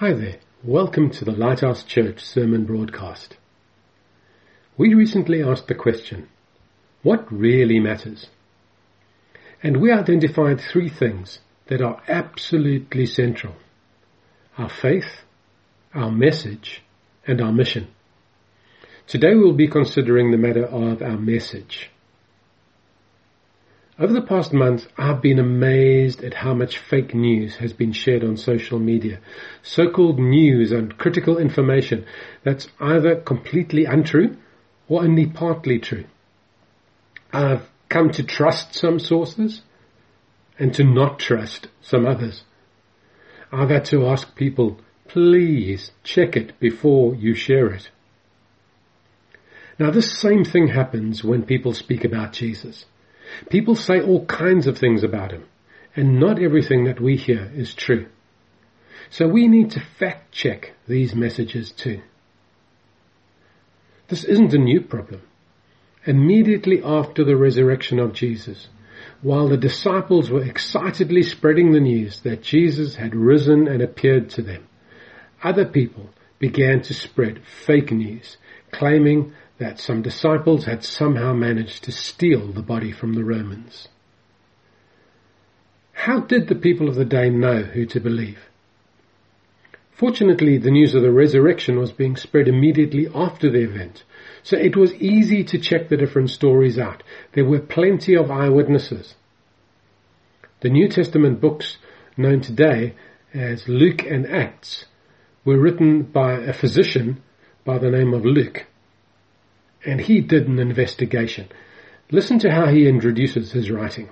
Hi there. Welcome to the Lighthouse Church sermon broadcast. We recently asked the question, what really matters? And we identified three things that are absolutely central. Our faith, our message, and our mission. Today we'll be considering the matter of our message. Over the past month, I've been amazed at how much fake news has been shared on social media. So-called news and critical information that's either completely untrue or only partly true. I've come to trust some sources and to not trust some others. I've had to ask people, please check it before you share it. Now this same thing happens when people speak about Jesus. People say all kinds of things about him, and not everything that we hear is true. So we need to fact check these messages too. This isn't a new problem. Immediately after the resurrection of Jesus, while the disciples were excitedly spreading the news that Jesus had risen and appeared to them, other people began to spread fake news, claiming that some disciples had somehow managed to steal the body from the Romans. How did the people of the day know who to believe? Fortunately, the news of the resurrection was being spread immediately after the event, so it was easy to check the different stories out. There were plenty of eyewitnesses. The New Testament books known today as Luke and Acts were written by a physician by the name of Luke and he did an investigation. Listen to how he introduces his writing.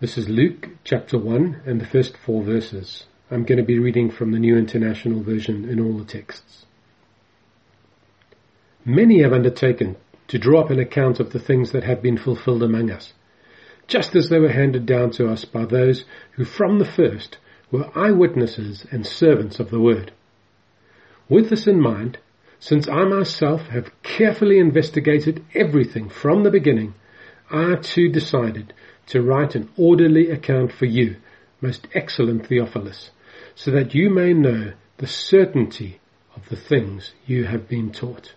This is Luke chapter 1 and the first four verses. I'm going to be reading from the New International Version in all the texts. Many have undertaken to draw up an account of the things that have been fulfilled among us, just as they were handed down to us by those who from the first were eyewitnesses and servants of the word. With this in mind, since I myself have carefully investigated everything from the beginning, I too decided to write an orderly account for you, most excellent Theophilus, so that you may know the certainty of the things you have been taught.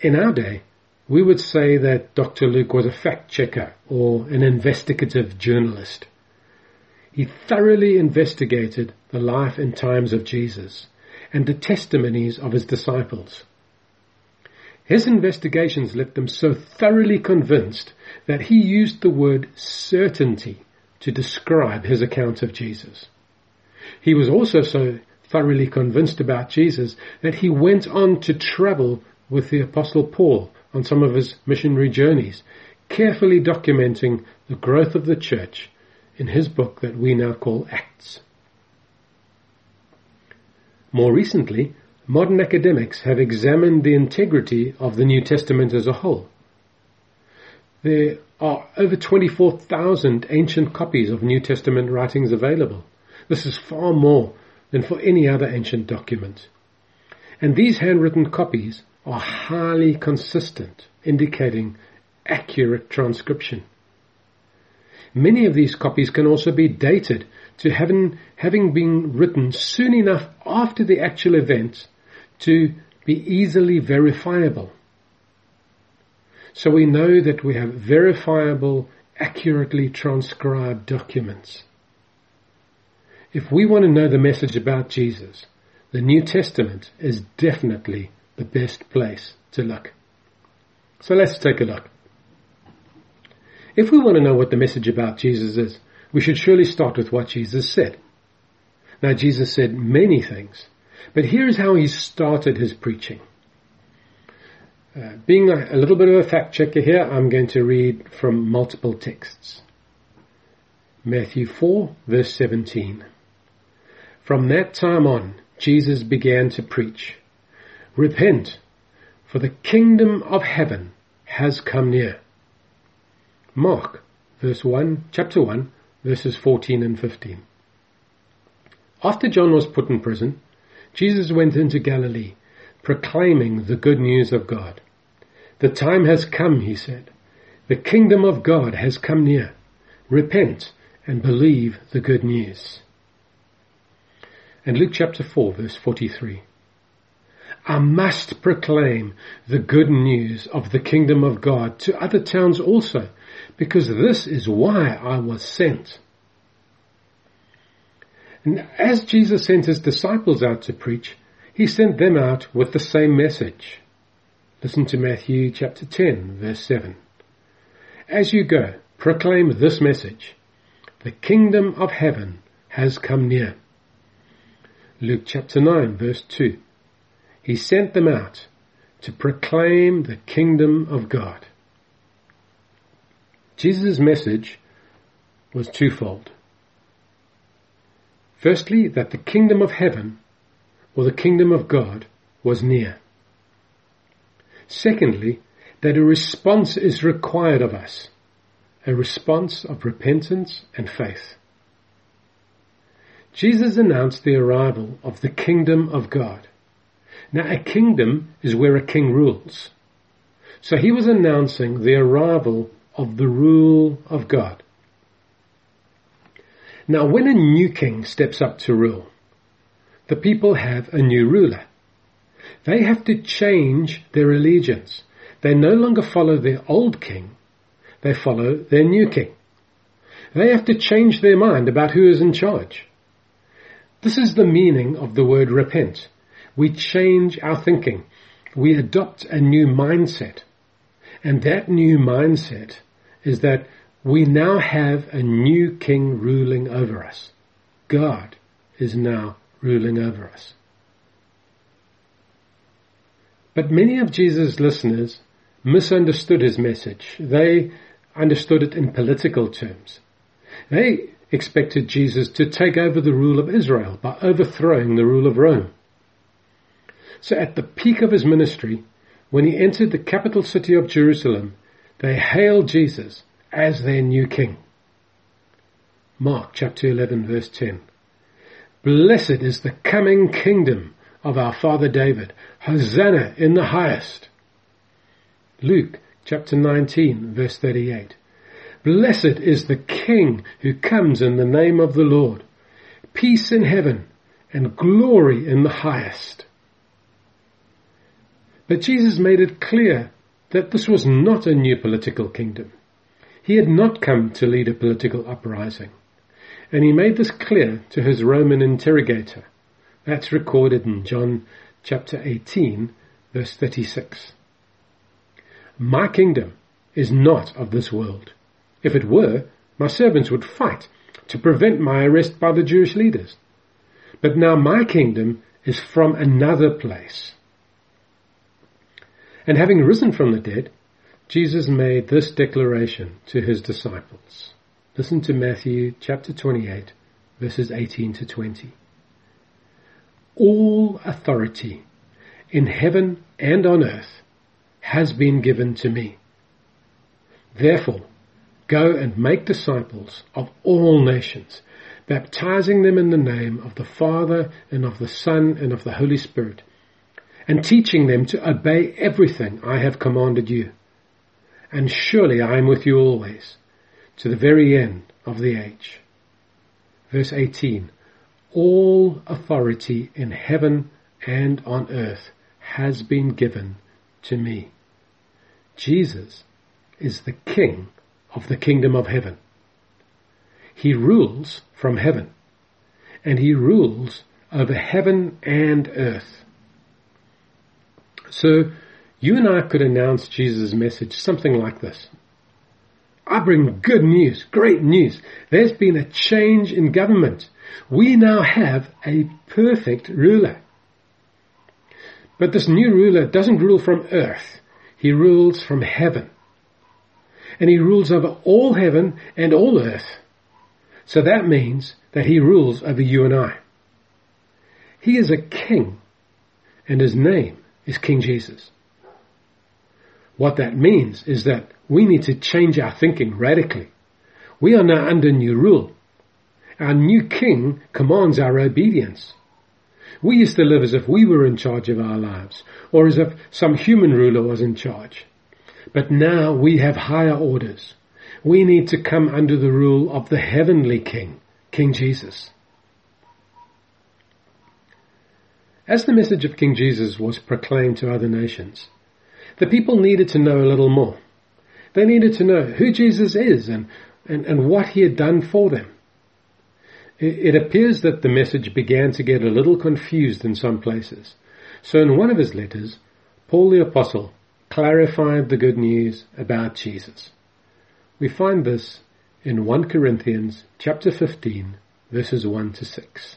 In our day, we would say that Dr. Luke was a fact checker or an investigative journalist. He thoroughly investigated the life and times of Jesus and the testimonies of his disciples. His investigations left them so thoroughly convinced that he used the word certainty to describe his account of Jesus. He was also so thoroughly convinced about Jesus that he went on to travel with the apostle Paul on some of his missionary journeys, carefully documenting the growth of the church in his book that we now call Acts. More recently, modern academics have examined the integrity of the New Testament as a whole. There are over 24,000 ancient copies of New Testament writings available. This is far more than for any other ancient document. And these handwritten copies are highly consistent, indicating accurate transcription. Many of these copies can also be dated to having, having been written soon enough after the actual event to be easily verifiable. So we know that we have verifiable, accurately transcribed documents. If we want to know the message about Jesus, the New Testament is definitely the best place to look. So let's take a look. If we want to know what the message about Jesus is, we should surely start with what Jesus said. Now Jesus said many things, but here's how he started his preaching. Uh, being a, a little bit of a fact checker here, I'm going to read from multiple texts. Matthew 4 verse 17. From that time on, Jesus began to preach, Repent, for the kingdom of heaven has come near. Mark, verse 1, chapter 1, verses 14 and 15. After John was put in prison, Jesus went into Galilee, proclaiming the good news of God. The time has come, he said. The kingdom of God has come near. Repent and believe the good news. and Luke chapter 4 verse 43. I must proclaim the good news of the kingdom of God to other towns also, because this is why I was sent. And as Jesus sent his disciples out to preach, he sent them out with the same message. Listen to Matthew chapter 10 verse 7. As you go, proclaim this message. The kingdom of heaven has come near. Luke chapter 9 verse 2. He sent them out to proclaim the kingdom of God. Jesus' message was twofold. Firstly, that the kingdom of heaven or the kingdom of God was near. Secondly, that a response is required of us, a response of repentance and faith. Jesus announced the arrival of the kingdom of God. Now a kingdom is where a king rules. So he was announcing the arrival of the rule of God. Now when a new king steps up to rule, the people have a new ruler. They have to change their allegiance. They no longer follow their old king, they follow their new king. They have to change their mind about who is in charge. This is the meaning of the word repent. We change our thinking. We adopt a new mindset. And that new mindset is that we now have a new king ruling over us. God is now ruling over us. But many of Jesus' listeners misunderstood his message. They understood it in political terms. They expected Jesus to take over the rule of Israel by overthrowing the rule of Rome. So at the peak of his ministry, when he entered the capital city of Jerusalem, they hailed Jesus as their new king. Mark chapter 11 verse 10. Blessed is the coming kingdom of our father David. Hosanna in the highest. Luke chapter 19 verse 38. Blessed is the King who comes in the name of the Lord. Peace in heaven and glory in the highest. But Jesus made it clear that this was not a new political kingdom. He had not come to lead a political uprising. And he made this clear to his Roman interrogator. That's recorded in John chapter 18 verse 36. My kingdom is not of this world. If it were, my servants would fight to prevent my arrest by the Jewish leaders. But now my kingdom is from another place. And having risen from the dead, Jesus made this declaration to his disciples. Listen to Matthew chapter 28 verses 18 to 20. All authority in heaven and on earth has been given to me. Therefore, Go and make disciples of all nations, baptizing them in the name of the Father and of the Son and of the Holy Spirit, and teaching them to obey everything I have commanded you. And surely I am with you always, to the very end of the age. Verse 18. All authority in heaven and on earth has been given to me. Jesus is the King of the kingdom of heaven. He rules from heaven, and he rules over heaven and earth. So, you and I could announce Jesus' message something like this. I bring good news, great news. There's been a change in government. We now have a perfect ruler. But this new ruler doesn't rule from earth. He rules from heaven and he rules over all heaven and all earth. So that means that he rules over you and I. He is a king, and his name is King Jesus. What that means is that we need to change our thinking radically. We are now under new rule. Our new king commands our obedience. We used to live as if we were in charge of our lives, or as if some human ruler was in charge. But now we have higher orders. We need to come under the rule of the heavenly King, King Jesus. As the message of King Jesus was proclaimed to other nations, the people needed to know a little more. They needed to know who Jesus is and, and, and what he had done for them. It, it appears that the message began to get a little confused in some places. So in one of his letters, Paul the Apostle clarified the good news about Jesus. We find this in 1 Corinthians chapter 15 verses 1 to 6.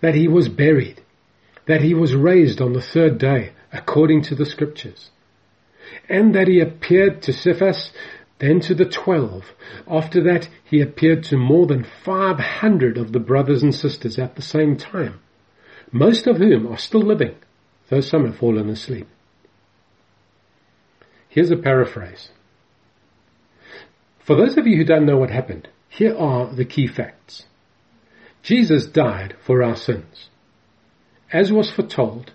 That he was buried. That he was raised on the third day according to the scriptures. And that he appeared to Cephas, then to the twelve. After that he appeared to more than five hundred of the brothers and sisters at the same time, most of whom are still living, though some have fallen asleep. Here's a paraphrase. For those of you who don't know what happened, here are the key facts. Jesus died for our sins, as was foretold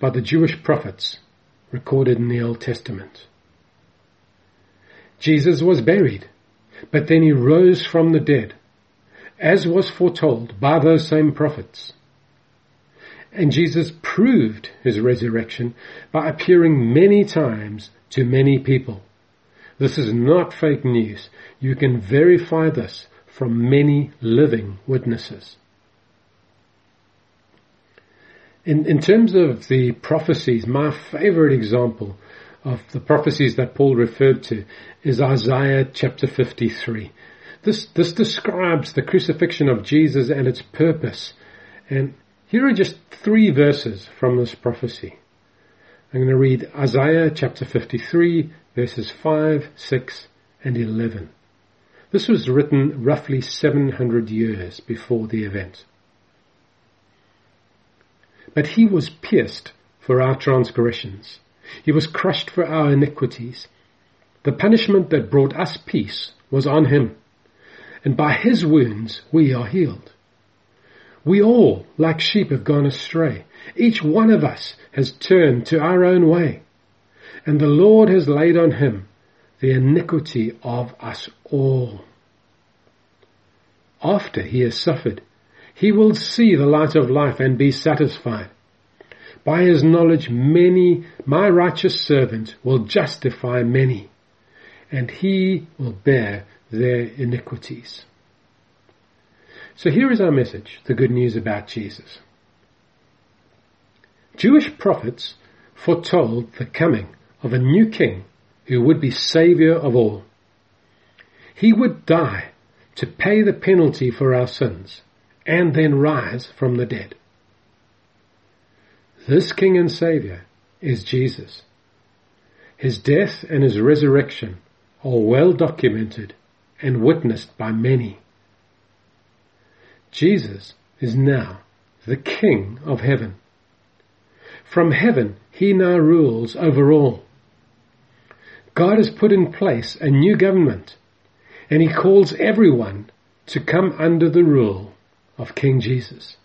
by the Jewish prophets recorded in the Old Testament. Jesus was buried, but then he rose from the dead, as was foretold by those same prophets. And Jesus proved his resurrection by appearing many times to many people. This is not fake news. You can verify this from many living witnesses. In, in terms of the prophecies, my favorite example of the prophecies that Paul referred to is Isaiah chapter 53. This, this describes the crucifixion of Jesus and its purpose. And here are just three verses from this prophecy. I'm going to read Isaiah chapter 53 verses 5, 6, and 11. This was written roughly 700 years before the event. But he was pierced for our transgressions. He was crushed for our iniquities. The punishment that brought us peace was on him, and by his wounds we are healed. We all, like sheep, have gone astray. Each one of us has turned to our own way and the Lord has laid on him the iniquity of us all. After he has suffered, he will see the light of life and be satisfied. By his knowledge many, my righteous servant will justify many, and he will bear their iniquities. So here is our message, the good news about Jesus. Jewish prophets foretold the coming of a new king who would be savior of all. He would die to pay the penalty for our sins and then rise from the dead. This king and savior is Jesus. His death and his resurrection are well documented and witnessed by many. Jesus is now the King of heaven. From heaven, he now rules over all. God has put in place a new government and he calls everyone to come under the rule of King Jesus.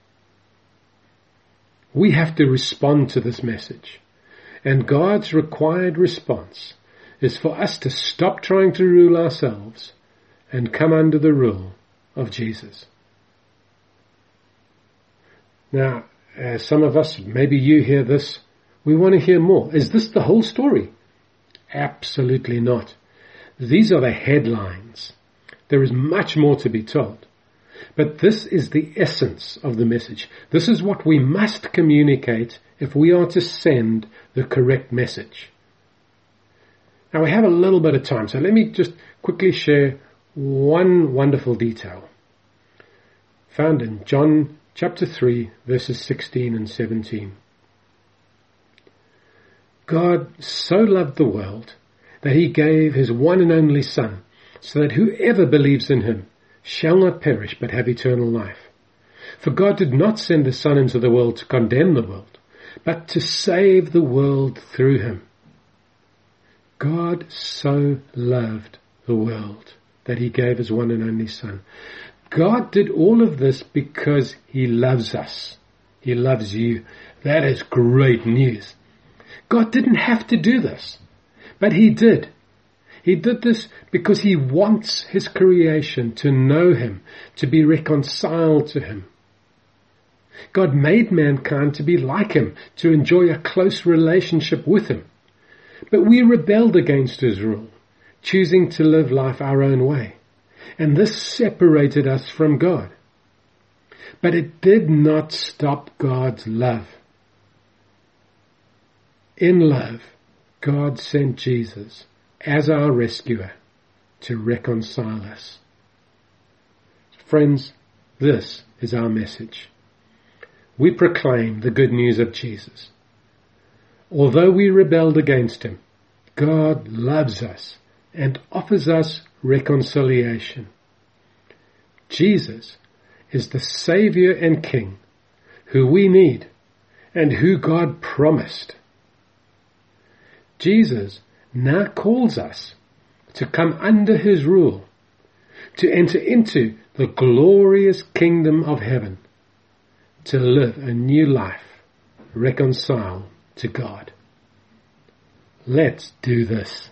We have to respond to this message and God's required response is for us to stop trying to rule ourselves and come under the rule of Jesus. Now, as some of us, maybe you hear this, we want to hear more. Is this the whole story? Absolutely not. These are the headlines. There is much more to be told. But this is the essence of the message. This is what we must communicate if we are to send the correct message. Now we have a little bit of time, so let me just quickly share one wonderful detail. Found in John chapter 3 verses 16 and 17. God so loved the world that he gave his one and only Son, so that whoever believes in him shall not perish but have eternal life. For God did not send the Son into the world to condemn the world, but to save the world through him. God so loved the world that he gave his one and only Son. God did all of this because he loves us. He loves you. That is great news. God didn't have to do this, but he did. He did this because he wants his creation to know him, to be reconciled to him. God made mankind to be like him, to enjoy a close relationship with him. But we rebelled against his rule, choosing to live life our own way. And this separated us from God. But it did not stop God's love. In love, God sent Jesus as our rescuer to reconcile us. Friends, this is our message. We proclaim the good news of Jesus. Although we rebelled against him, God loves us and offers us reconciliation. Jesus is the Savior and King who we need and who God promised. Jesus now calls us to come under his rule, to enter into the glorious kingdom of heaven, to live a new life reconciled to God. Let's do this.